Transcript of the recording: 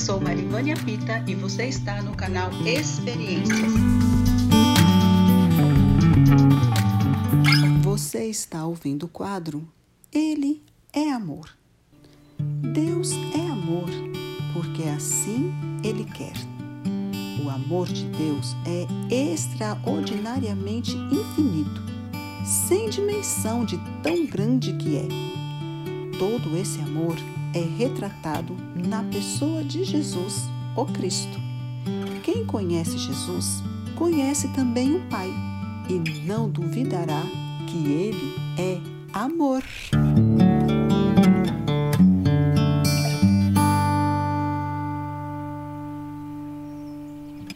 sou Marivânia Pita e você está no canal Experiências. Você está ouvindo o quadro Ele é Amor. Deus é amor, porque assim Ele quer. O amor de Deus é extraordinariamente infinito, sem dimensão de tão grande que é. Todo esse amor é retratado na pessoa de Jesus, o Cristo. Quem conhece Jesus, conhece também o Pai e não duvidará que Ele é amor.